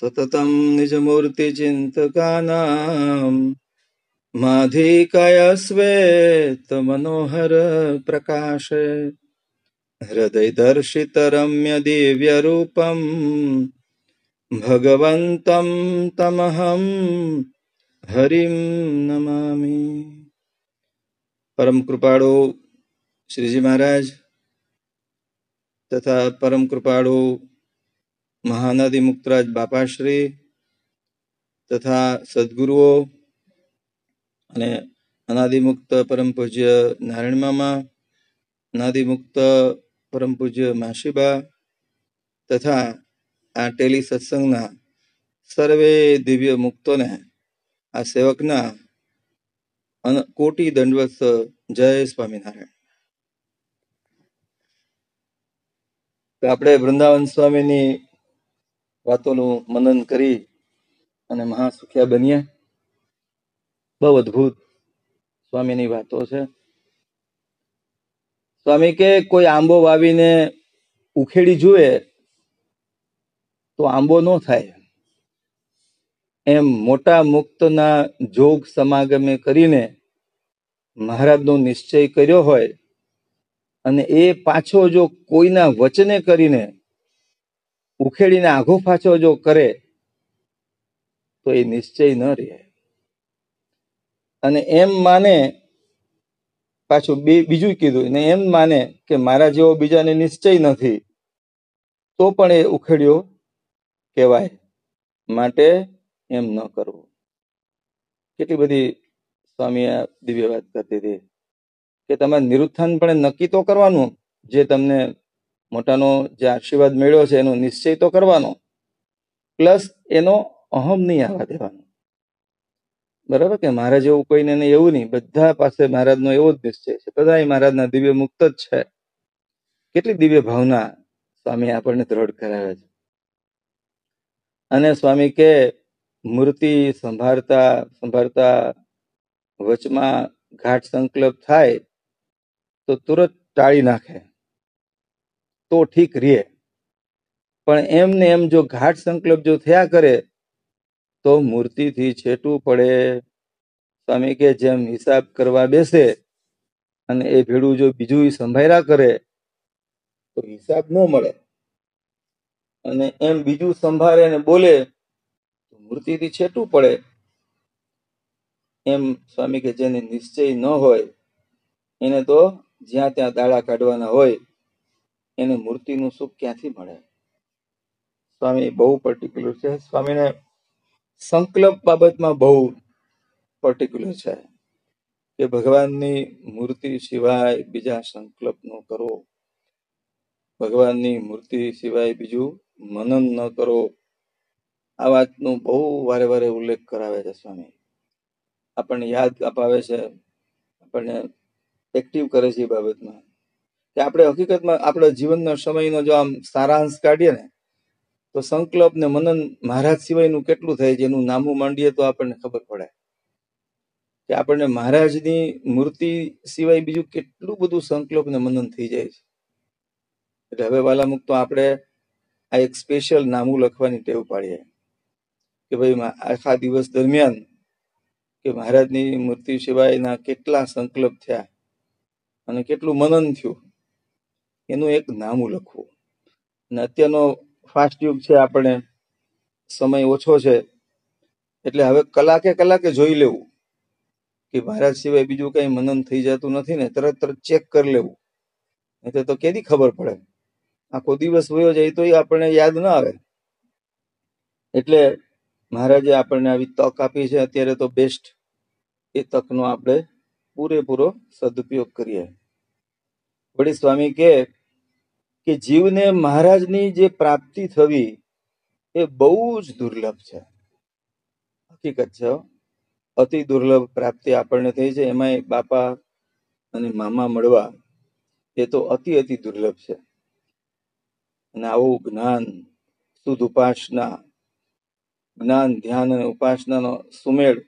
सततं निजमूर्तिचिन्तकानाम् माधिकयस्वेतमनोहर प्रकाश हृदयदर्शितरम्यदिव्यरूपम् भगवन्तं तमहं हरिं नमामि परम कृपाळु श्रीजी महाराज તથા પરમ કૃપાળુ મહાનદી મુક્તરાજ બાપાશ્રી તથા સદગુરુઓ અને અનાદિમુક્ત પરમ પૂજ્ય નારાયણ મામા, અનાદિમુક્ત પરમ પૂજ્ય માસીબા તથા આ ટેલી સત્સંગના સર્વે દિવ્ય મુક્તોને, આ સેવકના કોટી દંડવત જય સ્વામિનારાયણ. આપણે વૃંદાવન સ્વામીની વાતોનું મનન કરી અને મહાસુખ્યા બનીએ. બહુ અદભુત સ્વામીની વાતો છે. સ્વામી કે કોઈ આંબો વાવીને ઉખેડી જુએ તો આંબો ન થાય. એમ મોટા મુક્તના જોગ સમાગમે કરીને મહારાજનો નિશ્ચય કર્યો હોય અને એ પાછો જો કોઈના વચને કરીને ઉખેડીને આઘો પાછો જો કરે, તો એ નિશ્ચય ન રહે. અને એમ માને, પાછું બે, બીજું કીધું, ને એમ માને કે મારા જેવો બીજાને નિશ્ચય નથી, તો પણ એ ઉખેડ્યો કહેવાય. માટે એમ ન કરવું. કેટલી બધી સ્વામી દિવ્ય વાત કરતી હતી કે તમારે નિરુત્થાન પણ નક્કી તો કરવાનું, જે તમને મોટાનો જે આશીર્વાદ મેળ્યો છે, એનો નિશ્ચય તો કરવાનો. પ્લસ એનો અહમ નહીં આવવા દેવાનો. બરાબર કે મહારાજ એવું કોઈને નહીં, એવું નહીં. બધા પાસે મહારાજનો એવો જ નિશ્ચય છે. બધા મહારાજના દિવ્ય મુક્ત જ છે. કેટલી દિવ્ય ભાવના સ્વામી આપણને દ્રઢ કરાવે છે. અને સ્વામી કે, મૂર્તિ સંભાળતા સંભાળતા વચમાં ઘાટ સંકલ્પ થાય તો તુરત ટાળી નાખે. તો ઠીક રહે. પણ એમ ને એમ જો ઘાટ સંકલ્પ જો થયા કરે, તો મૂર્તિથી છેટું પડે. સ્વામી કે જેમ હિસાબ કરવા બેસે અને એ ભેડું જો બીજું સંભાળ્યા કરે, તો હિસાબ ન મળે. અને એમ બીજું સંભાળે અને બોલે, તો મૂર્તિથી છેટું પડે. એમ સ્વામી કે જેને નિશ્ચય ન હોય, એને તો જ્યાં ત્યાં દાડા કાઢવાના હોય એને મૂર્તિનું સુખ ક્યાંથી મળે? સ્વામી બહુ પર્ટિક્યુલર છે. સ્વામીને સંકલ્પ બાબતમાં બહુ પર્ટિક્યુલર છે કે ભગવાનની મૂર્તિ સિવાય બીજા સંકલ્પ ન કરો. ભગવાનની મૂર્તિ સિવાય બીજું મનન ન કરો. આ વાતનો બહુ વારે વારે ઉલ્લેખ કરાવે છે સ્વામી. આપણને યાદ અપાવે છે. આપણને એક્ટિવ કરે છે એ બાબતમાં. કે આપણે હકીકતમાં આપણા જીવનના સમયનો જો આમ સારાંશ કાઢીએ ને, તો સંકલ્પ ને મનન મહારાજ સિવાયનું કેટલું થાય છે નામું માંડીએ તો આપણને ખબર પડે. કે આપણને મહારાજની મૂર્તિ સિવાય બીજું કેટલું બધું સંકલ્પ ને મનન થઈ જાય છે. એટલે હવે વાલામુક તો આપણે આ એક સ્પેશિયલ નામું લખવાની ટેવ પાડીએ. કે ભાઈ આખા દિવસ દરમિયાન કે મહારાજની મૂર્તિ સિવાયના કેટલા સંકલ્પ થયા અને કેટલું મનન થયું. એનું એક નામું લખવું. અને અત્યારનો ફાસ્ટ યુગ છે, આપણે સમય ઓછો છે, એટલે હવે કલાકે કલાકે જોઈ લેવું. કે મહારાજ સિવાય બીજું કઈ મનન થઈ જતું નથી ને, તરત તરત ચેક કરી લેવું. નહીં તો કેદી ખબર પડે? આખો દિવસ વયો જાય તો આપણને યાદ ના આવે. એટલે મહારાજે આપણને આવી તક આપી છે, અત્યારે તો બેસ્ટ એ તકનો આપણે પૂરેપૂરો સદુપયોગ કરીએ. વળી સ્વામી કે કે જીવને મહારાજની જે પ્રાપ્તિ થવી એ બહુ જ દુર્લભ છે. હકીકત છે અતિ દુર્લભ પ્રાપ્તિ આપણને થઈ છે. એમાંય બાપા અને મામા મળવા એ તો અતિ અતિ દુર્લભ છે. અને આવું જ્ઞાન, શુદ્ધ ઉપાસના, જ્ઞાન, ધ્યાન અને ઉપાસનાનો સુમેળ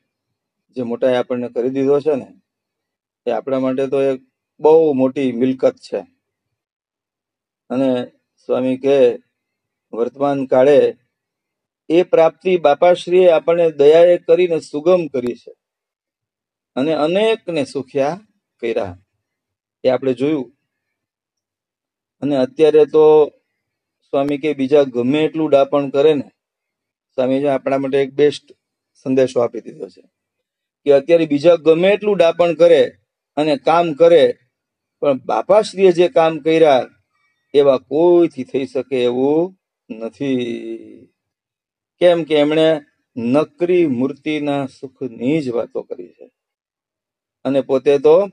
જે મોટાએ આપણને કરી દીધો છે ને, એ આપણા માટે તો એક બહુ મોટી મિલકત છે. અને સ્વામી કે વર્તમાન કાળે એ પ્રાપ્તિ બાપાશ્રીએ આપણને દયાએ કરીને સુગમ કરી છે અને અનેકને સુખ્યા કર્યા. એ આપણે જોયું. અને અત્યારે તો સ્વામી કે બીજા ગમે એટલું ડાપણ કરે ને, સ્વામીજી આપણા માટે એક બેસ્ટ સંદેશો આપી દીધો છે. કે અત્યારે બીજા ગમે એટલું ડાપણ કરે અને કામ કરે, પણ બાપાશ્રીએ જે કામ કર્યા એવા કોઈથી થઈ શકે એવું નથી. કેમ કે એમણે નકરી મૂર્તિના સુખની જ વાતો કરી છે. અને પોતે તો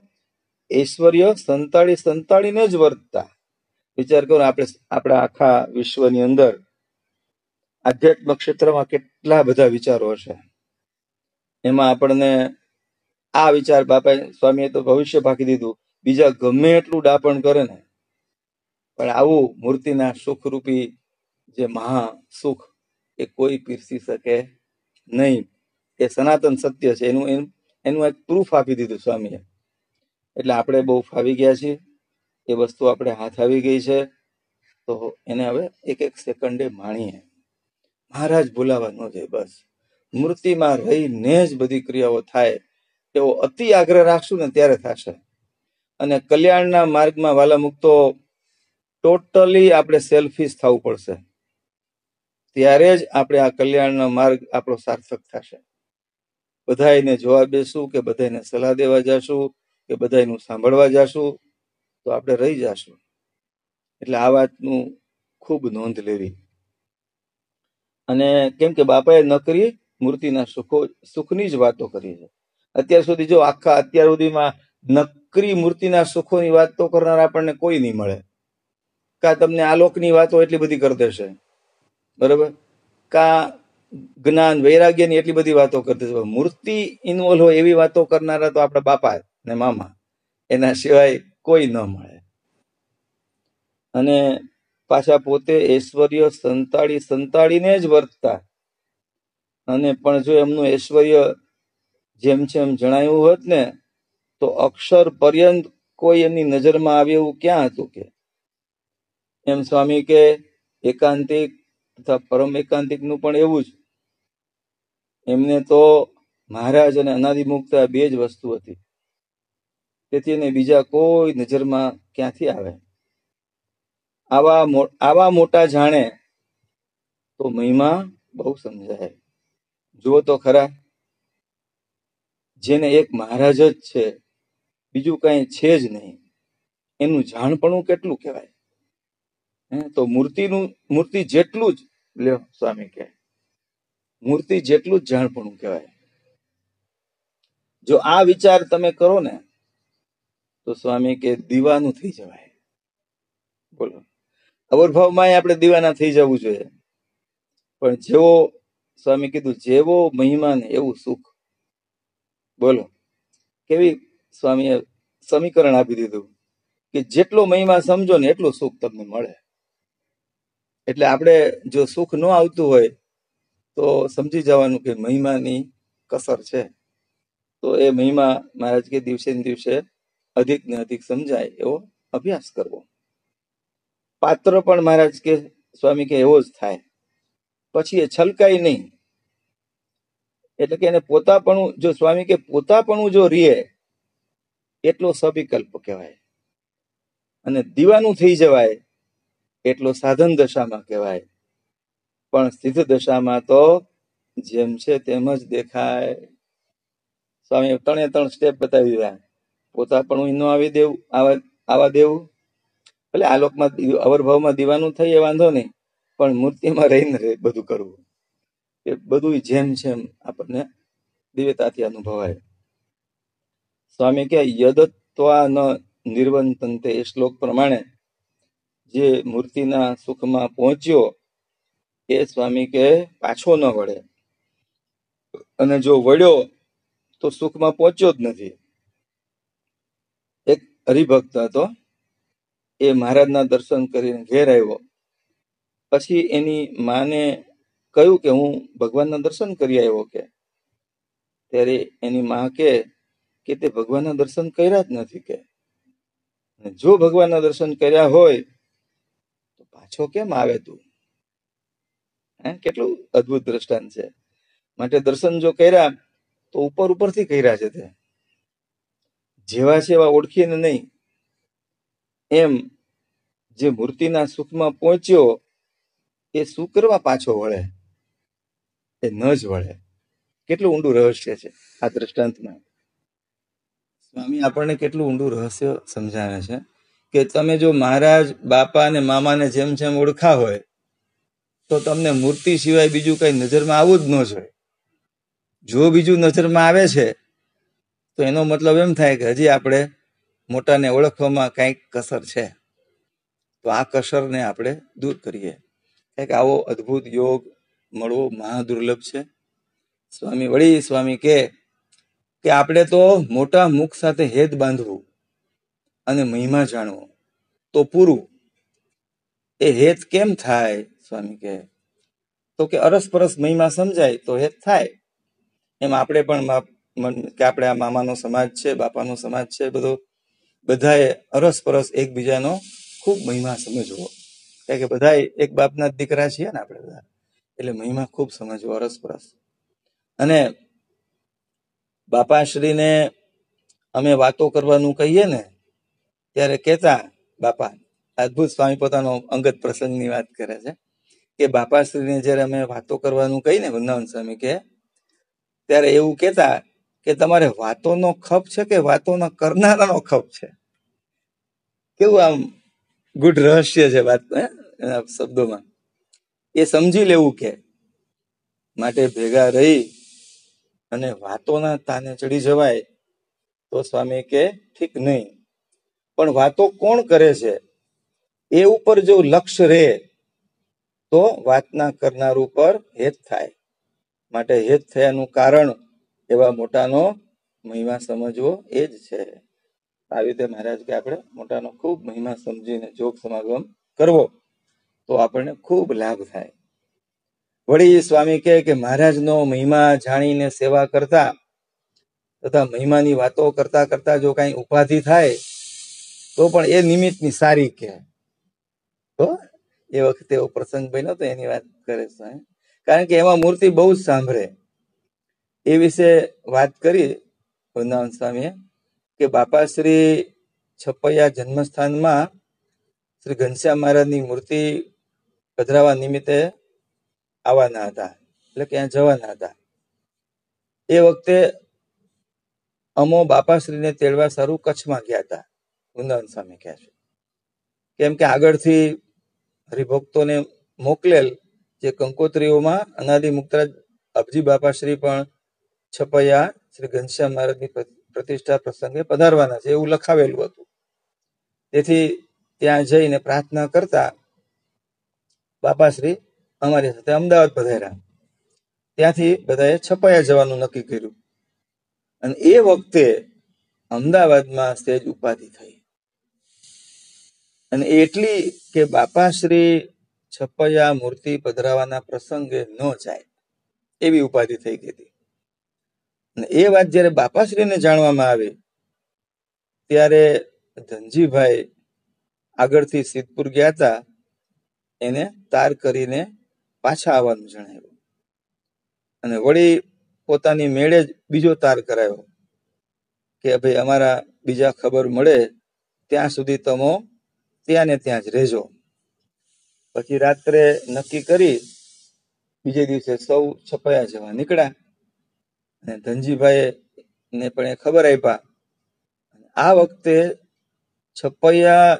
ઐશ્વર્ય સંતાડી સંતાડીને જ વર્તતા. વિચાર કરો આપણે આપણા આખા વિશ્વની અંદર આધ્યાત્મ ક્ષેત્રમાં કેટલા બધા વિચારો છે એમાં આપણને આ વિચાર બાપા સ્વામીએ તો ભવિષ્ય ભાગી દીધું. બીજા ગમે એટલું ડાપણ કરે ને પણ આવું મૂર્તિના સુખરૂપી જે મહા સુખ એ કોઈ પીરસી શકે નહીં. એ સનાતન સત્ય છે. એનું એનું એક પ્રૂફ આપી દીધું સ્વામીએ. એટલે આપણે બહુ ફાવી ગયા છીએ. એ વસ્તુ આપણે હાથ આવી ગઈ છે. તો એને હવે એક એક સેકન્ડે માણીએ. મહારાજ ભૂલાવા ન જાય બસ. મૂર્તિમાં રહીને જ બધી ક્રિયાઓ થાય. એવો અતિ આગ્રહ રાખશું ને ત્યારે થશે. અને કલ્યાણના માર્ગમાં વાલા મુક્તો ટોટલી આપણે સેલ્ફિશ થવું પડશે. ત્યારે જ આપણે આ કલ્યાણનો માર્ગ આપણો સાર્થક થશે. બધાને જોવા બેસું કે બધાને સલાહ દેવા જશું કે બધાનું સાંભળવા જશું તો આપણે રહી જશું. એટલે આ વાતનું ખૂબ નોંધ લેવી. અને કેમ કે બાપાએ નકરી મૂર્તિના સુખો, સુખની જ વાતો કરી છે. અત્યાર સુધી જો આખા, અત્યાર સુધીમાં નકરી મૂર્તિના સુખોની વાતો કરનાર આપણને કોઈ નહીં મળે. કા તમને આલોકની વાતો એટલી બધી કરી દેશે? બરોબર? કા જ્ઞાન, વૈરાગ્યની એટલી બધી વાતો કરતી છે મૂર્તિ ઇન્વોલ્વ હોય એવી વાતો કરનારા તો આપણા બાપા ને મામા, એના સિવાય કોઈ ન મળે. અને પાછા પોતે ઐશ્વર્ય સંતાડી સંતાડીને જ વર્તતા. અને પણ જો એમનું ઐશ્વર્ય જેમ જેમ જણાયું હોત ને, તો અક્ષર પર્યંત કોઈ એમની નજરમાં આવે એવું ક્યાં હતું કે? એમ સ્વામી કે એકાંતિક તથા પરમ એકાંતિકનું પણ એવું જ. એમને તો મહારાજ અને અનાદિમુક્ત બે જ વસ્તુ હતી. તેથી એને બીજા કોઈ નજરમાં ક્યાંથી આવે? આવા આવા મોટા જાણે તો મહિમા બહુ સમજાય. જુઓ તો ખરા, જેને એક મહારાજ જ છે, બીજું કઈ છે જ નહીં. એનું જાણપણું કેટલું કહેવાય? તો મૂર્તિનું, મૂર્તિ જેટલું જ, લ્યો સ્વામી કે મૂર્તિ જેટલું જ જાણપણું કહેવાય. જો આ વિચાર તમે કરો ને, તો સ્વામી કે દીવાનું થઈ જવાય. બોલો. અવરભાવમાં આપણે દીવાના થઈ જવું જોઈએ. પણ જેવો સ્વામી કીધું, જેવો મહિમા ને એવું સુખ. બોલો. કેવી સ્વામીએ સમીકરણ આપી દીધું? કે જેટલો મહિમા સમજો ને એટલું સુખ તમને મળે. એટલે આપણે જો સુખ ન આવતું હોય, તો સમજી જવાનું કે મહિમાની કસર છે. તો એ મહિમા મહારાજ કે દિવસે ને દિવસે અધિક ને અધિક સમજાય એવો અભ્યાસ કરવો. પાત્ર પણ મહારાજ કે સ્વામી કે એવો જ થાય. પછી એ છલકાય નહીં. એટલે કે એને પોતાપણું, જો સ્વામી કે પોતાપણું જો રીએ, એટલો સવિકલ્પ કહેવાય. અને દીવાનું થઈ જવાય એટલો સાધન દશામાં કહેવાય. પણ સ્થિત દશામાં તો જેમ છે તેમ જ દેખાય. સ્વામી ત્રણે ત્રણ સ્ટેપ બતાવી દીધા પણ ન આવી દેવું, આવા આવા દેવું. એટલે આ લોકમાં અવરભાવમાં દીવાનું થઈ એ વાંધો નહીં, પણ મૂર્તિમાં રહીને રહે બધું કરવું. એ બધું જેમ જેમ આપણને દિવ્યતાથી અનુભવાય. સ્વામી કે યદત્વા ન નિર્વંતન તે શ્લોક પ્રમાણે જે મૂર્તિના સુખમાં પહોંચ્યો, એ સ્વામી કે પાછો ન વળે. અને જો વળ્યો, તો સુખમાં પહોંચ્યો જ નથી. એક હરિભક્ત હતો, એ મહારાજના દર્શન કરીને ઘેર આવ્યો. પછી એની માને કહ્યું કે હું ભગવાનના દર્શન કરી આવ્યો કે. ત્યારે એની મા કે કે તે ભગવાનના દર્શન કર્યા જ નથી કે. જો ભગવાનના દર્શન કર્યા હોય પાછો કેમ આવે તું? કેટલું અદ્ભુત દ્રષ્ટાંત છે. માટે દર્શન જો કર્યા, તો ઉપર ઉપરથી કર્યા છે તે. જેવા છે એવા ઓળખીને નહીં. એમ જે મૂર્તિના સુખમાં પહોંચ્યો, એ શું કરવા પાછો વળે? એ ન જ વળે. કેટલું ઊંડું રહસ્ય છે આ દ્રષ્ટાંતમાં. સ્વામી આપણને કેટલું ઊંડું રહસ્ય સમજાવે છે. કે તમે જો મહારાજ બાપા અને મામાને જેમ જેમ ઓળખા હોય, તો તમને મૂર્તિ સિવાય બીજું કઈ નજરમાં આવવું જ ન જોઈએ. જો બીજું નજરમાં આવે છે, તો એનો મતલબ એમ થાય કે હજી આપણે મોટાને ઓળખવામાં કાંઈક કસર છે. તો આ કસરને આપણે દૂર કરીએ. કંઈક આવો અદ્ભુત યોગ મળવો મહાદુર્લભ છે. સ્વામી વળી સ્વામી કે આપણે તો મોટા મુખ સાથે હેત બાંધવું. અને મહિમા જાણવો તો પૂરું. એ હેત કેમ થાય? સ્વામી કે તો કે અરસપરસ મહિમા સમજાય, તો હેત થાય. એમ આપણે પણ કે આપણે આ મામાનો સમાજ છે, બાપાનો સમાજ છે, બધો બધાએ અરસપરસ એકબીજાનો ખૂબ મહિમા સમજવો. કારણ કે બધા એક બાપના દીકરા છીએ ને આપણે બધા. એટલે મહિમા ખૂબ સમજવો અરસપરસ અને બાપાશ્રીને અમે વાતો કરવાનું કહીએ ને ત્યારે કહેતા, બાપા, અદભુત સ્વામી પોતાનો અંગત પ્રસંગની વાત કરે છે. કે બાપાશ્રીને જ્યારે અમે વાતો કરવાનું કહીને વૃંદાવન સ્વામી કે ત્યારે એવું કહેતા કે, તમારે વાતોનો ખપ છે કે વાતોનો કરનારાનો ખપ છે? કેવું આમ ગુડ રહસ્ય છે વાત એના શબ્દોમાં. એ સમજી લેવું કે માટે ભેગા રહી અને વાતોના તાને ચડી જવાય તો સ્વામી કે ઠીક નહીં પણ વાતો કોણ કરે છે? એ ઉપર જો લક્ષ્ય રહે, તો વાતના કરનાર ઉપર હેત થાય. માટે હેત થયાનું કારણ એવા મોટાનો મહિમા સમજવો એ જ છે. આવી રીતે મહારાજ કે આપણે મોટાનો ખૂબ મહિમા સમજીને જોગ સમાગમ કરવો, તો આપણને ખૂબ લાભ થાય. વળી સ્વામી કહે કે મહારાજનો મહિમા જાણીને સેવા કરતા તથા મહિમાની વાતો કરતા કરતા જો કાંઈ ઉપાધિ થાય તો પણ એ નિમિત્તની સારી કે. તો એ વખતે એવો પ્રસંગ બન્યો તો એની વાત કરે કારણ કે એમાં મૂર્તિ બહુ જ સાંભળે. એ વિશે વાત કરી વૃંદાવન સ્વામીએ કે બાપાશ્રી છપૈયા જન્મસ્થાનમાં શ્રી ઘનશ્યામ મહારાજની મૂર્તિ પધરાવા નિમિત્તે આવવાના હતા. એટલે કે જવાના હતા. એ વખતે અમો બાપાશ્રીને તેડવા સારું કચ્છમાં ગયા હતા. વૃંદાવન સ્વામી કહે છે? કેમ કે આગળથી હરિભક્તોને મોકલેલ જે કંકોત્રીઓમાં અનાદિ મુક્તરાજ અબજી બાપાશ્રી પણ છપૈયા શ્રી ઘનશ્યામ મહારાજની પ્રતિષ્ઠા પ્રસંગે પધારવાના છે એવું લખાવેલું હતું. તેથી ત્યાં જઈને પ્રાર્થના કરતા બાપાશ્રી અમારી સાથે અમદાવાદ પધાર્યા. ત્યાંથી બધાએ છપાયા જવાનું નક્કી કર્યું. અને એ વખતે અમદાવાદમાં સ્ટેજ ઉપાધિ થઈ. અને એટલી કે બાપાશ્રી છપૈયા મૂર્તિ પધરાવાના પ્રસંગે ન જાય, એવી ઉપાધિ થઈ ગઈ હતી. અને એ વાત જ્યારે બાપાશ્રીને જાણવામાં આવે, ત્યારે ધનજીભાઈ આગળથી સિદ્ધપુર ગયા હતા, એને તાર કરીને પાછા આવવાનું જણાવ્યું. અને વળી પોતાની મેળે જ બીજો તાર કરાયો, કે ભાઈ અમારા બીજા ખબર મળે, ત્યાં સુધી તમો ત્યાં ને ત્યાં જ રહેજો. પછી રાત્રે નક્કી કરી બીજે દિવસે સૌ છપાયા જવા નીકળ્યા. અને ધનજીભાઈ ને પણ એ ખબર આપ્યા આ વખતે છપૈયા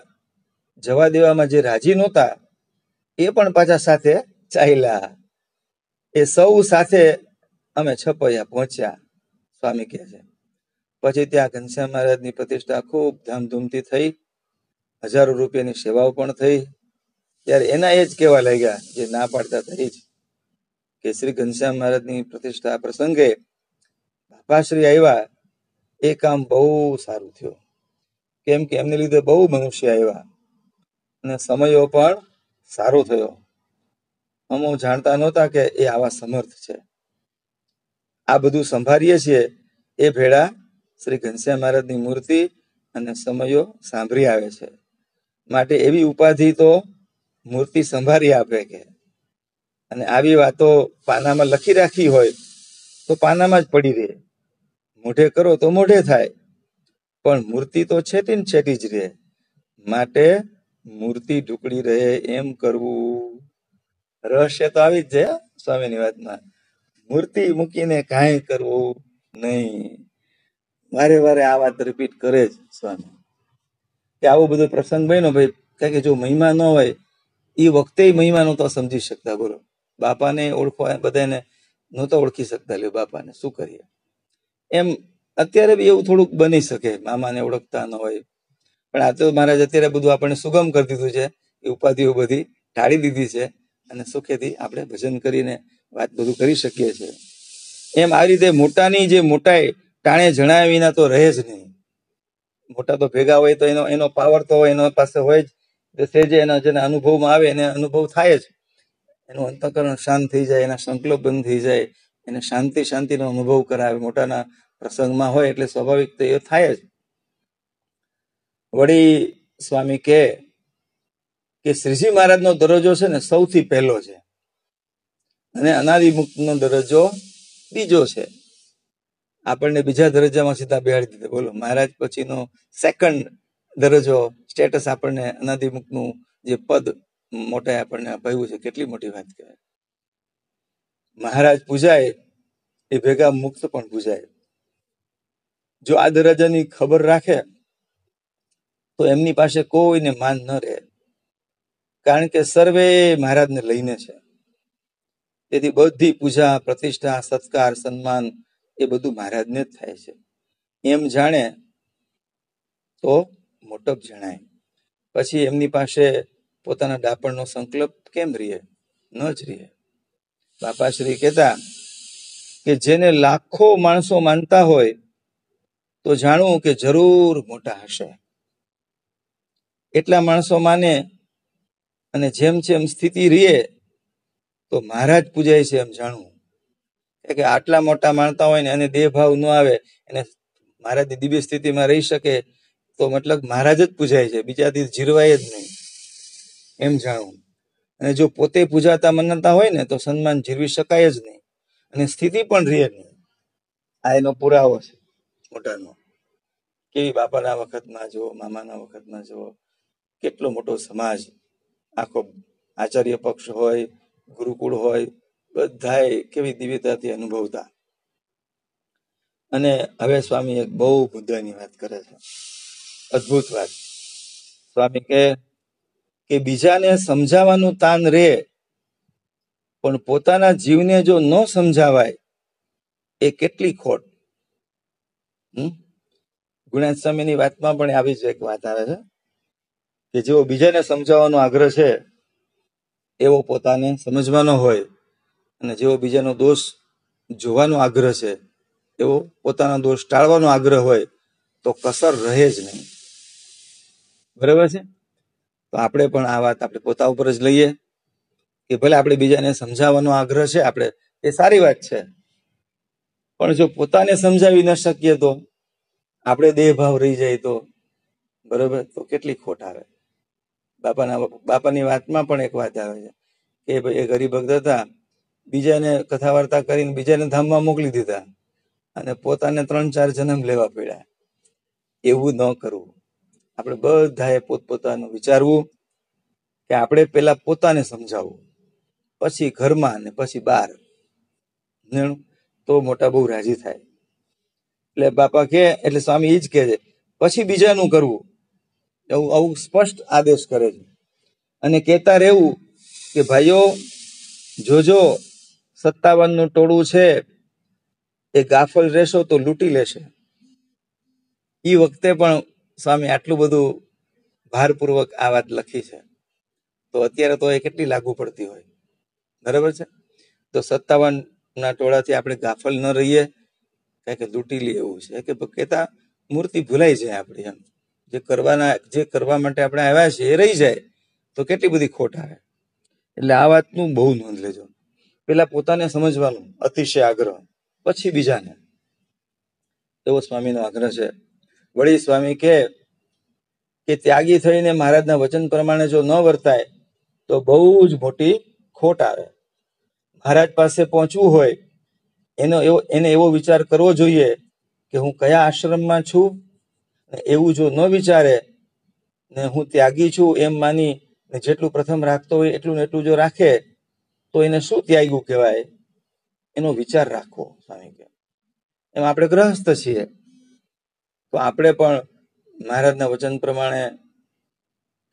જવા દેવામાં જે રાજી નહોતા, એ પણ પાછા સાથે ચાલ્યા. એ સૌ સાથે અમે છપૈયા પહોંચ્યા, સ્વામી કહે છે. પછી ત્યાં ઘનશ્યામ મહારાજની પ્રતિષ્ઠા ખૂબ ધામધૂમથી થઈ. હજારો રૂપિયાની સેવાઓ પણ થઈ. ત્યારે એના એ જ કહેવા લાગ્યા જે ના પાડતા થઈ જ. કે શ્રી ઘનશ્યામ મહારાજની પ્રતિષ્ઠા પ્રસંગે બાપાશ્રી આવ્યા. એ કામ બહુ સારું થયું. કેમ કે એમને લીધે બહુ મનુષ્ય આવ્યા. અને સમયો પણ સારો થયો. અમો જાણતા નહોતા કે એ આવા સમર્થ છે. આ બધું સંભાળીએ છીએ એ ભેળા શ્રી ઘનશ્યામ મહારાજની મૂર્તિ અને સમયો સાંભળી આવે છે. માટે એવી ઉપાધિ તો મૂર્તિ સંભાળી આપે કે. અને આવી વાતો પાનામાં લખી રાખી હોય તો પાનામાં જ પડી રહે. મોઢે કરો તો મોઢે થાય. પણ મૂર્તિ તો છેટી ને છેટી જ રહે. માટે મૂર્તિ ઢુકડી રહે એમ કરવું. રહસ્ય તો આવી જ જાય સ્વામીની વાતમાં. મૂર્તિ મૂકીને કાંઈ કરવું નહીં. વારે વારે આ વાત રિપીટ કરે જ સ્વામી. કે આવો બધો પ્રસંગ બન્યો ભાઈ કારણ કે જો મહિમા ન હોય એ વખતે મહિમા નહોતો સમજી શકતા, બોલો. બાપાને ઓળખવા બધાને નહોતા ઓળખી શકતા લ્યો બાપાને શું કરીએ? એમ અત્યારે બી એવું થોડુંક બની શકે, મામાને ઓળખતા ન હોય. પણ આ તો મહારાજ અત્યારે બધું આપણને સુગમ કરી દીધું છે, એ ઉપાધિઓ બધી ટાળી દીધી છે, અને સુખેથી આપણે ભજન કરીને વાત બધું કરી શકીએ છીએ. એમ આ રીતે મોટાની જે મોટાઈ, ટાણે જણાવ્યા વિના તો રહે જ નહીં. મોટા તો ભેગા હોય તો એનો એનો પાવર તો એનો પાસે હોય જ. સેજે એના, જેને અનુભવમાં આવે, એને અનુભવ થાય જ. એનું અંતકરણ શાંત થઈ જાય, એના સંકલ્પ બંધ થઈ જાય, એને શાંતિ, શાંતિનો અનુભવ કરાવે. મોટાના પ્રસંગમાં હોય એટલે સ્વાભાવિક તો એ થાય જ. વળી સ્વામી કે કે શ્રીજી મહારાજનો દરજ્જો છે ને સૌથી પહેલો છે. અને અનાદિમુક્તનો દરજ્જો બીજો છે. આપણને બીજા દરજ્જામાં સીધા બેહાડી દીધા. બોલો, મહારાજ પછીનો સેકન્ડ દરજ્જો સ્ટેટસ આપણને અનાદિ જે પદ મોટા આપણને અપાયું છે, કેટલી મોટી વાત કહેવાય. મહારાજ પૂજાય, એ ભેગા મુક્ત પણ પૂજાય. જો આ દરજ્જાની ખબર રાખે, તો એમની પાસે કોઈને માન ન રહે. કારણ કે સર્વે મહારાજને લઈને છે. તેથી બધી પૂજા, પ્રતિષ્ઠા, સત્કાર, સન્માન એ બધું મહારાજને જ થાય છે. એમ જાણે તો મોટપ જણાય. પછી એમની પાસે પોતાના ડાપણનો સંકલ્પ કેમ રહે ન જ રહે બાપાશ્રી કહેતા કે જેને લાખો માણસો માનતા હોય તો જાણવું કે જરૂર મોટા હશે. એટલા માણસો માને અને જેમ જેમ સ્થિતિ રીએ તો મહારાજ પૂજાય છે એમ જાણવું. કે આટલા મોટા માણતા હોય ને અને દેહભાવ ન આવે એને મહારાજની દિવ્ય સ્થિતિમાં રહી શકે, તો મતલબ મહારાજ જ પૂજાય છે બીજાથી જીરવાય જ નહીં. એમ જાણવું અને જો પોતે પૂજાતા મનાતા હોય ને તો સન્માન જીરવી શકાય જ નહીં. અને સ્થિતિ પણ રહે નહીં. આ એનો પુરાવો છે, મોટાનો. કેવી બાપાના વખતમાં જુઓ, મામાના વખતમાં જુઓ, કેટલો મોટો સમાજ. આખો આચાર્ય પક્ષ હોય, ગુરુકુળ હોય બધાએ કેવી દિવ્યતાથી અનુભવતા. અને હવે સ્વામી એક બહુ મુદ્દાની વાત કરે છે. અદભુત વાત. સ્વામી કે કે બીજાને સમજાવવાનું તાન રે, પણ પોતાના જીવને જો ન સમજાવાય, એ કેટલી ખોટ. ગુણાત સ્વામીની વાતમાં પણ આવી જ એક વાત આવે છે, કે જેવો બીજાને સમજાવવાનો આગ્રહ છે, એવો પોતાને સમજવાનો હોય અને જેવો બીજાનો દોષ જોવાનો આગ્રહ છે એવો પોતાનો દોષ ટાળવાનો આગ્રહ હોય, તો કસર રહે જ નહીં. બરાબર છે? તો આપણે પણ આ વાત આપણે પોતા ઉપર જ લઈએ, કે ભલે આપણે બીજાને સમજાવવાનો આગ્રહ છે આપણે, એ સારી વાત છે. પણ જો પોતાને સમજાવી ન શકીએ તો, આપણે દેહભાવ રહી જાય તો, બરોબર? તો કેટલી ખોટ આવે. બાપાના બાપાની વાતમાં પણ એક વાત આવે છે, કે ભાઈ એ ગરીબ ભક્ત હતા બીજાને કથા વાર્તા કરીને બીજાને ધામમાં મોકલી દીધા અને પોતાને ત્રણ ચાર જન્મ લેવા પડ્યા. એવું ન કરવું. આપણે બધાએ પોતપોતાનું વિચારવું કે આપણે પેલા પોતાને સમજાવવું પછી ઘરમાં ને પછી બહાર. તો મોટા બહુ રાજી થાય. એટલે બાપા કે એટલે સ્વામી એ જ કહે છે, પછી બીજાનું કરવું. એવું આવું સ્પષ્ટ આદેશ કરે છે. અને કહેતા રહેવું કે, ભાઈઓ, જોજો સત્તાવનનું ટોળું છે, એ ગાફલ રહેશો તો લૂંટી લેશે. એ વખતે પણ સ્વામી આટલું બધું ભારપૂર્વક આ વાત લખી છે. તો અત્યારે તો એ કેટલી લાગુ પડતી હોય. બરાબર છે? તો સત્તાવન ના ટોળાથી આપણે ગાફલ ન રહીએ કે લૂંટી લે એવું છે. કે કેતા, મૂર્તિ ભૂલાઈ જાય આપણી એમ. જે કરવાના, જે કરવા માટે આપણે આવ્યા છીએ એ રહી જાય, તો કેટલી બધી ખોટ આવે. એટલે આ વાતનું બહુ નોંધ લેજો. પેલા પોતાને સમજવાનું, અતિશય આગ્રહ. પછી બીજાને. એવો સ્વામીનો આગ્રહ છે. વળી સ્વામી કે કે ત્યાગી થઈને મહારાજના વચન પ્રમાણે જો ન વર્તાય, તો બહુ જ મોટી ખોટ આવે. મહારાજ પાસે પહોંચવું હોય, એનો એવો, એને એવો વિચાર કરવો જોઈએ કે હું કયા આશ્રમમાં છું એવું જો ન વિચારે, ને હું ત્યાગી છું એમ માની જેટલું પ્રથમ રાખતો હોય એટલું ને એટલું જો રાખે તો એને શું ત્યાગ્યું કહેવાય? એનો વિચાર રાખવો સ્વામી કે એમ આપણે ગ્રહસ્થ છીએ. તો આપણે પણ મહારાજના વચન પ્રમાણે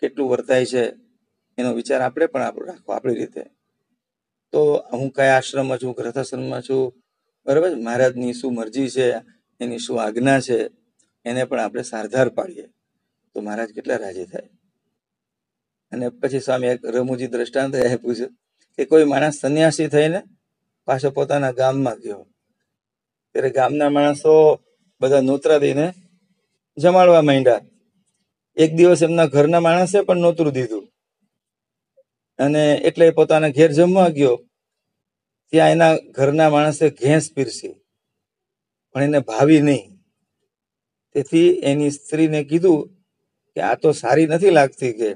કેટલું વર્તાય છે એનો વિચાર આપણે પણ આપણો રાખવો આપણી રીતે. તો હું કયા આશ્રમમાં છું, ગ્રથાશ્રમમાં છું? બરાબર? મહારાજની શું મરજી છે? એની શું આજ્ઞા છે? એને પણ આપણે સારધાર પાડીએ. તો મહારાજ કેટલા રાજી થાય? અને પછી સ્વામી એક રમુજી દ્રષ્ટાંત એ પૂછ્યું કે કોઈ માણસ સંન્યાસી થઈને પાછો પોતાના ગામમાં ગયો. ત્યારે ગામના માણસો બધા નોતરા દઈને જમાડવા માંડ્યા. એક દિવસ એમના ઘરના માણસે પણ નોતરું દીધું. અને એટલે પોતાના ઘેર જમવા ગયો. ત્યાં એના ઘરના માણસે ઘેંસ પીરસી. પણ એને ભાવી નહીં. તેથી એની સ્ત્રીને કીધું કે આ તો સારી નથી લાગતી કે.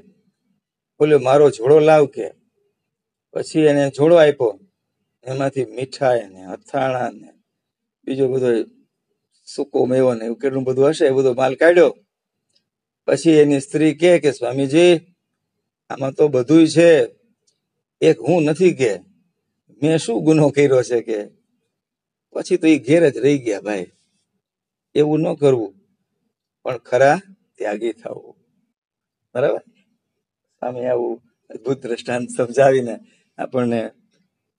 બોલ્યો, મારો જોડો લાવ કે. પછી એને જોડો આપ્યો. એમાંથી મીઠાઈ ને અથાણા ને બીજો બધો સૂકો મેવો ને એવું કેટલું બધું હશે, એ બધો માલ કાઢ્યો. પછી એની સ્ત્રી કે કે, સ્વામીજી, આમાં તો બધું છે, એક હું નથી કે, મેં શું ગુનો કર્યો છે કે? પછી તો એ ઘેર જ રહી ગયા ભાઈ. એવું ન કરવું, પણ ખરા ત્યાગી થવું. બરાબર? સામે આવું અદભુત દ્રષ્ટાંત સમજાવીને આપણને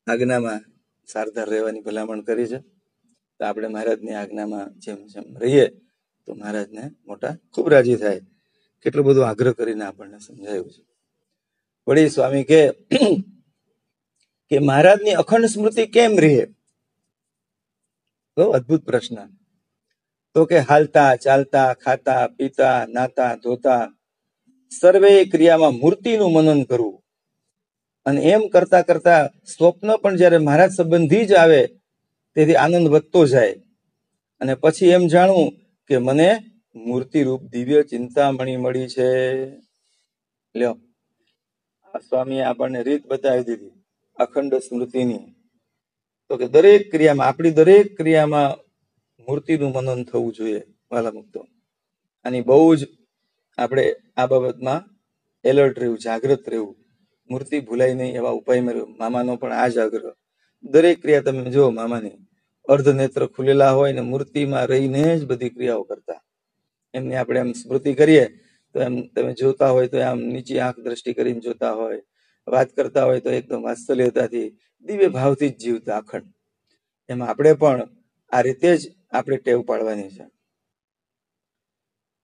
આજ્ઞામાં સારધાર રહેવાની ભલામણ કરી છે. તો આપણે મહારાજની આજ્ઞામાં જેમ જેમ રહીએ, તો મહારાજને મોટા ખૂબ રાજી થાય. કેટલો બધો આગ્રહ કરીને આપણને સમજાયું છે. વળી સ્વામી કે કે મહારાજની અખંડ સ્મૃતિ કેમ રહે બહુ અદભુત પ્રશ્ન. તો કે હાલતા, ચાલતા, ખાતા, પીતા, નાતા, ધોતા, સર્વે ક્રિયામાં મૂર્તિનું મનન કરવું. અને એમ કરતા કરતા સ્વપ્ન પણ જ્યારે મહારાજ સંબંધી જ આવે, તેથી આનંદ વધતો જાય. અને પછી એમ જાણવું કે મને મૂર્તિ રૂપ દિવ્ય ચિંતામણી મળી છે. લ્યો, આ સ્વામીએ આપણને રીત બતાવી દીધી, અખંડ સ્મૃતિની. તો કે દરેક ક્રિયામાં, આપણી દરેક ક્રિયામાં મૂર્તિનું મનન થવું જોઈએ વાલા મુક્તો આની બહુ જ આપણે આ બાબતમાં એલર્ટ રહેવું જાગૃત રહેવું. મૂર્તિ ભૂલાય નહીં એવા ઉપાય મેળવ્યો. મામાનો પણ આ જ આગ્રહ. દરેક ક્રિયા તમે જુઓ મામાની. અર્ધ નેત્ર ખુલેલા હોય ને મૂર્તિમાં રહીને જ બધી ક્રિયાઓ કરતા. એમની આપણે આમ સ્મૃતિ કરીએ તો એમ તમે જોતા હોય તો આમ નીચી આંખ દ્રષ્ટિ કરીને જોતા હોય. વાત કરતા હોય તો એકદમ વાત્સલ્યતાથી, દિવ્ય ભાવથી જ જીવતા અખંડ. એમાં આપણે પણ આ રીતે જ આપણે ટેવ પાડવાની છે.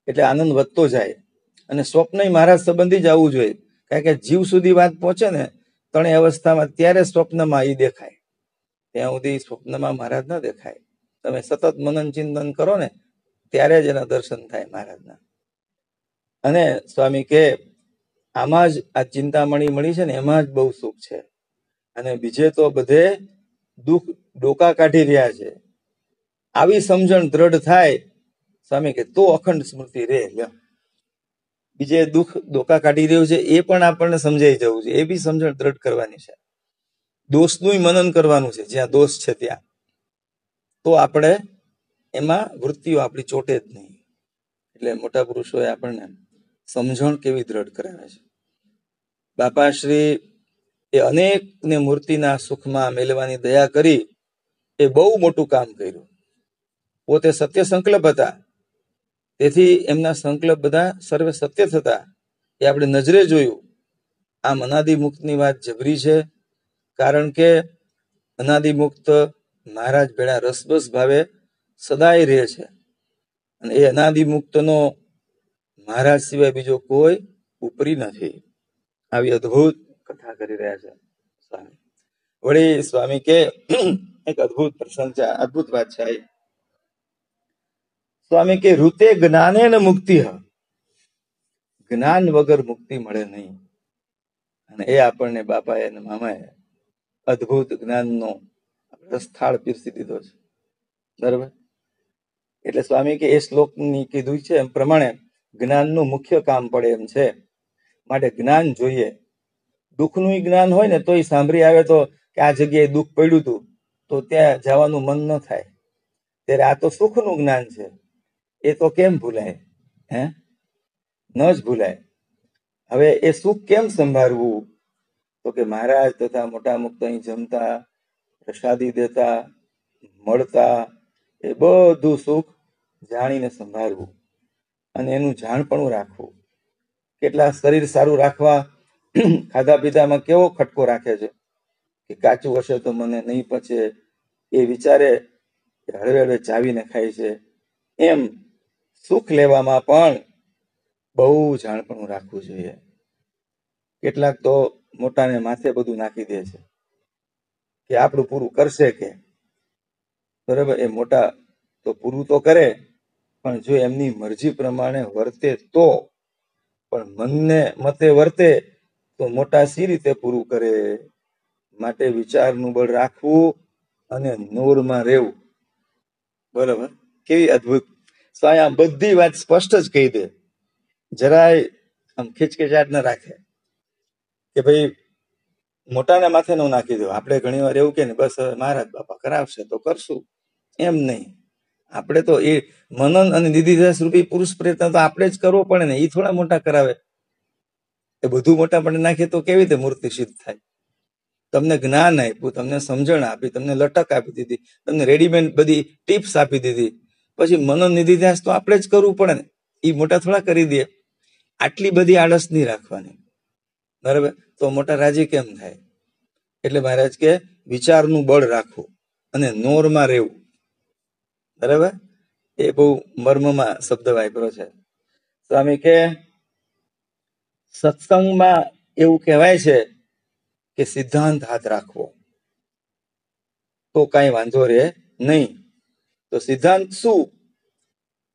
એટલે આનંદ વધતો જાય. અને સ્વપ્ન મહારાજ સંબંધી જ આવવું જોઈએ. કારણ કે જીવ સુધી વાત પહોંચે ને, ત્રણેય અવસ્થામાં ત્યારે સ્વપ્નમાં એ દેખાય. ત્યાં સુધી સ્વપ્નમાં મહારાજ ન દેખાય. તમે સતત મનન ચિંતન કરો ને, ત્યારે જ એના દર્શન થાય મહારાજના. અને સ્વામી કે, આમાં જ આ ચિંતામણી મળી છે ને, એમાં જ બહુ સુખ છે. અને બીજે તો બધે દુઃખ ડોકા કાઢી રહ્યા છે. આવી સમજણ દ્રઢ થાય. સ્વામી કે, તો અખંડ સ્મૃતિ રે બીજે દુઃખ ડોકા કાઢી રહ્યું છે, એ પણ આપણને સમજાઈ જવું છે. એ બી સમજણ દ્રઢ કરવાની છે. દોષનું મનન કરવાનું છે, જ્યાં દોષ છે ત્યાં. તો આપણે એમાં વૃત્તિઓ આપણી ચોટે જ નહીં. એટલે મોટા પુરુષોએ આપણને સમજણ કેવી દ્રઢ કરાવે છે? બાપાશ્રી એ અનેકને મૂર્તિના સુખમાં મેળવાની દયા કરી, એ બહુ મોટું કામ કર્યું. પોતે સત્ય સંકલ્પ હતા. તેથી એમના સંકલ્પ બધા સર્વે સત્ય થતા એ આપણે નજરે જોયું. આમ અનાદિ મુક્તની વાત જબરી છે, કારણ કે અનાદિ મુક્ત મહારાજ ભેળા રસબસ ભાવે સદાય રહે છે. અને એ અનાદિ મુક્તનો મહારાજ સિવાય બીજો કોઈ ઉપરી નથી. આવી અદ્ભુત કથા કરી રહ્યા છે સ્વામી. વળી સ્વામી કે, એક અદ્ભુત પ્રસંગ છે અદ્ભુત વાત છે સ્વામી કે ઋતે જ્ઞાને ને મુક્તિ જ્ઞાન વગર મુક્તિ મળે નહીં. અને એ આપણને બાપાએ અને મામાએ અદ્ભુત જ્ઞાનનો સ્થળ પીરસી દીધો છે. બરાબર? એટલે સ્વામી કે, એ શ્લોકની કીધું છે એમ પ્રમાણે જ્ઞાનનું મુખ્ય કામ પડે એમ છે. માટે જ્ઞાન જોઈએ. દુઃખનું જ્ઞાન હોય ને, તો એ સાંભળી આવે તો કે આ જગ્યાએ દુઃખ પડ્યું હતું તો ત્યાં જવાનું મન ન થાય. ત્યારે આ તો સુખનું જ્ઞાન છે. એ તો કેમ ભૂલાય? હે? ન જ ભૂલાય. હવે એ સુખ કેમ સંભાળવું? તો કે મહારાજ તથા મોટા મુક્ત અહીં જમતા, પ્રસાદી દેતા, મળતા, એ બધું સુખ જાણીને સંભાળવું. અને એનું જાણપણું રાખવું. કેટલા શરીર સારું રાખવા ખાધા પીધામાં કેવો ખટકો રાખે છે? કે કાચું હશે તો મને નહીં પચે. એ વિચારે હળવે હળવે ચાવીને ખાય છે. એમ સુખ લેવામાં પણ બહુ જાણપણું રાખવું જોઈએ. કેટલાક તો મોટાને માથે બધું નાખી દે છે કે આપણું પૂરું કરશે કે. બરાબર, એ મોટા તો પૂરું તો કરે, પણ જો એમની મરજી પ્રમાણે વર્તે તો, પણ મનને મતે વર્તે તો મોટા સી રીતે પૂરું કરે? માટે વિચારનું બળ રાખવું અને નોરમાં રહેવું. બરાબર? કેવી અદ્ભુત સ્વાય આ બધી વાત સ્પષ્ટ જ કહી દે. જરાય આમ ખીચકેચાટ ન રાખે. કે ભાઈ મોટાને માથે નું નાખી દો. આપણે ઘણી વાર એવું કે ને, બસ મહારાજ બાપા કરાવશે તો કરશું. એમ નહીં. આપણે તો એ મનન અને નિધિદાસ રૂપી પુરુષ પ્રયત્ન તો આપણે જ કરવો પડે ને એ થોડા મોટા કરાવે. એ બધું મોટા પણ નાખીએ તો કેવી રીતે મૂર્તિ સિદ્ધ થાય? તમને જ્ઞાન આપ્યું, તમને સમજણ આપી, તમને લટક આપી દીધી, તમને રેડીમેડ બધી ટિપ્સ આપી દીધી. પછી મનન નિધિદાસ તો આપણે જ કરવું પડે ને. એ મોટા થોડા કરી દે. આટલી બધી આળસ નહીં રાખવાની. બરાબર? તો મોટા રાજી કેમ થાય? એટલે મહારાજ કે વિચારનું બળ રાખવું અને નોરમાં રહેવું. બરાબર? એ બહુ મર્મમાં શબ્દ વાપરો છે. સ્વામી કે સત્સંગમાં એવું કહેવાય છે કે સિદ્ધાંત હાથ રાખવો. તો કાંઈ વાંધો રહે નહીં. તો સિદ્ધાંત શું?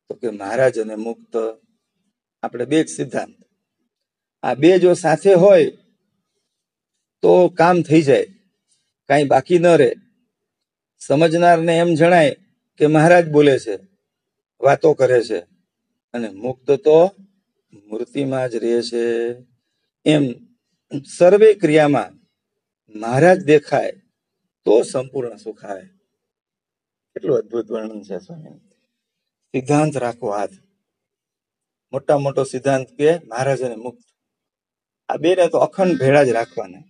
તો કે મહારાજ અને મુક્ત, આપણે બે જ સિદ્ધાંત. આ બે જો સાથે હોય, તો કામ થઈ જાય, કાંઈ બાકી ન રહે. સમજનારને એમ જણાય કે મહારાજ બોલે છે, વાતો કરે છે, અને મુક્ત તો મૂર્તિમાં જ રહે છે. એમ સર્વે ક્રિયામાં મહારાજ દેખાય, તો સંપૂર્ણ સુખ આવે કેટલું અદભુત વર્ણન છે સ્વામી સિદ્ધાંત રાખો હાથ. મોટા મોટો સિદ્ધાંત કે મહારાજ અને મુક્ત. આ બે ને તો અખંડ ભેળા જ રાખવાના.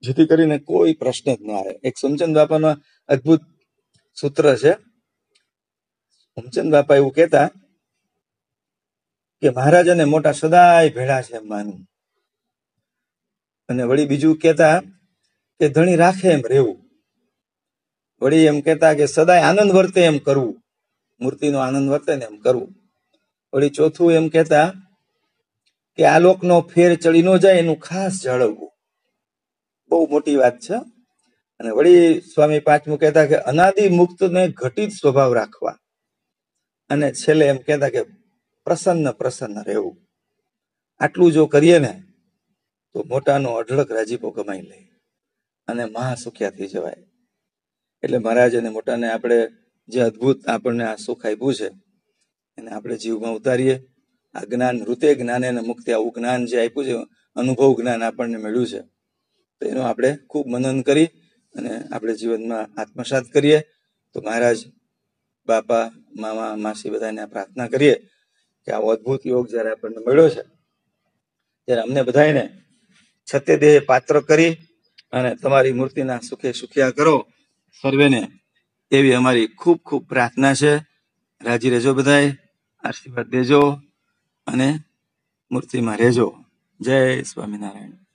જેથી કરીને કોઈ પ્રશ્ન જ ન આવે. એક સોમચંદ બાપાનો અદ્ભુત સૂત્ર છે. સોમચંદ બાપા એવું કહેતા કે મહારાજ અને મોટા સદાય ભેળા છે માનવું અને વળી બીજું કહેતા કે ધણી રાખે એમ રહેવું. વળી એમ કહેતા કે સદાય આનંદ વર્તે એમ કરવું. મૂર્તિનો આનંદ વર્તે ને એમ કરવું. વળી ચોથું એમ કહેતા કે આ લોકનો ફેર ચડી ન જાય એનું ખાસ જાળવવું. બહુ મોટી વાત છે. અને વળી સ્વામી પાંચમું કહેતા કે અનાદિ મુક્તને ઘટિત સ્વભાવ રાખવા. અને છેલ્લે એમ કહેતા કે પ્રસન્ન પ્રસન્ન રહેવું. આટલું જો કરીએ ને, તો મોટાનો અઢળક રાજીપો કમાઈ લે. અને મહાસુખ્યા થઈ જવાય. એટલે મહારાજ અને મોટાને આપણે જે અદ્ભુત આપણને આ સુખ આપ્યું છે, એને આપણે જીવમાં ઉતારીએ. આ જ્ઞાન, ઋતે જ્ઞાન અને મુક્તિ, આવું જ્ઞાન જે આપ્યું છે, અનુભવ જ્ઞાન આપણને મળ્યું છે. તો એનું આપણે ખૂબ મનન કરી અને આપણે જીવનમાં આત્મસાત કરીએ. તો મહારાજ, બાપા, મામા, માસી બધાને પ્રાર્થના કરીએ કે આવો અદ્ભુત યોગ જ્યારે આપણને મળ્યો છે, ત્યારે અમને બધાને છતે દેહ પાત્ર કરી અને તમારી મૂર્તિના સુખે સુખિયા કરો. સર્વેને એવી અમારી ખૂબ ખૂબ પ્રાર્થના છે. રાજી રહેજો બધાય, આશીર્વાદ દેજો અને મૂર્તિમાં રહેજો. જય સ્વામિનારાયણ.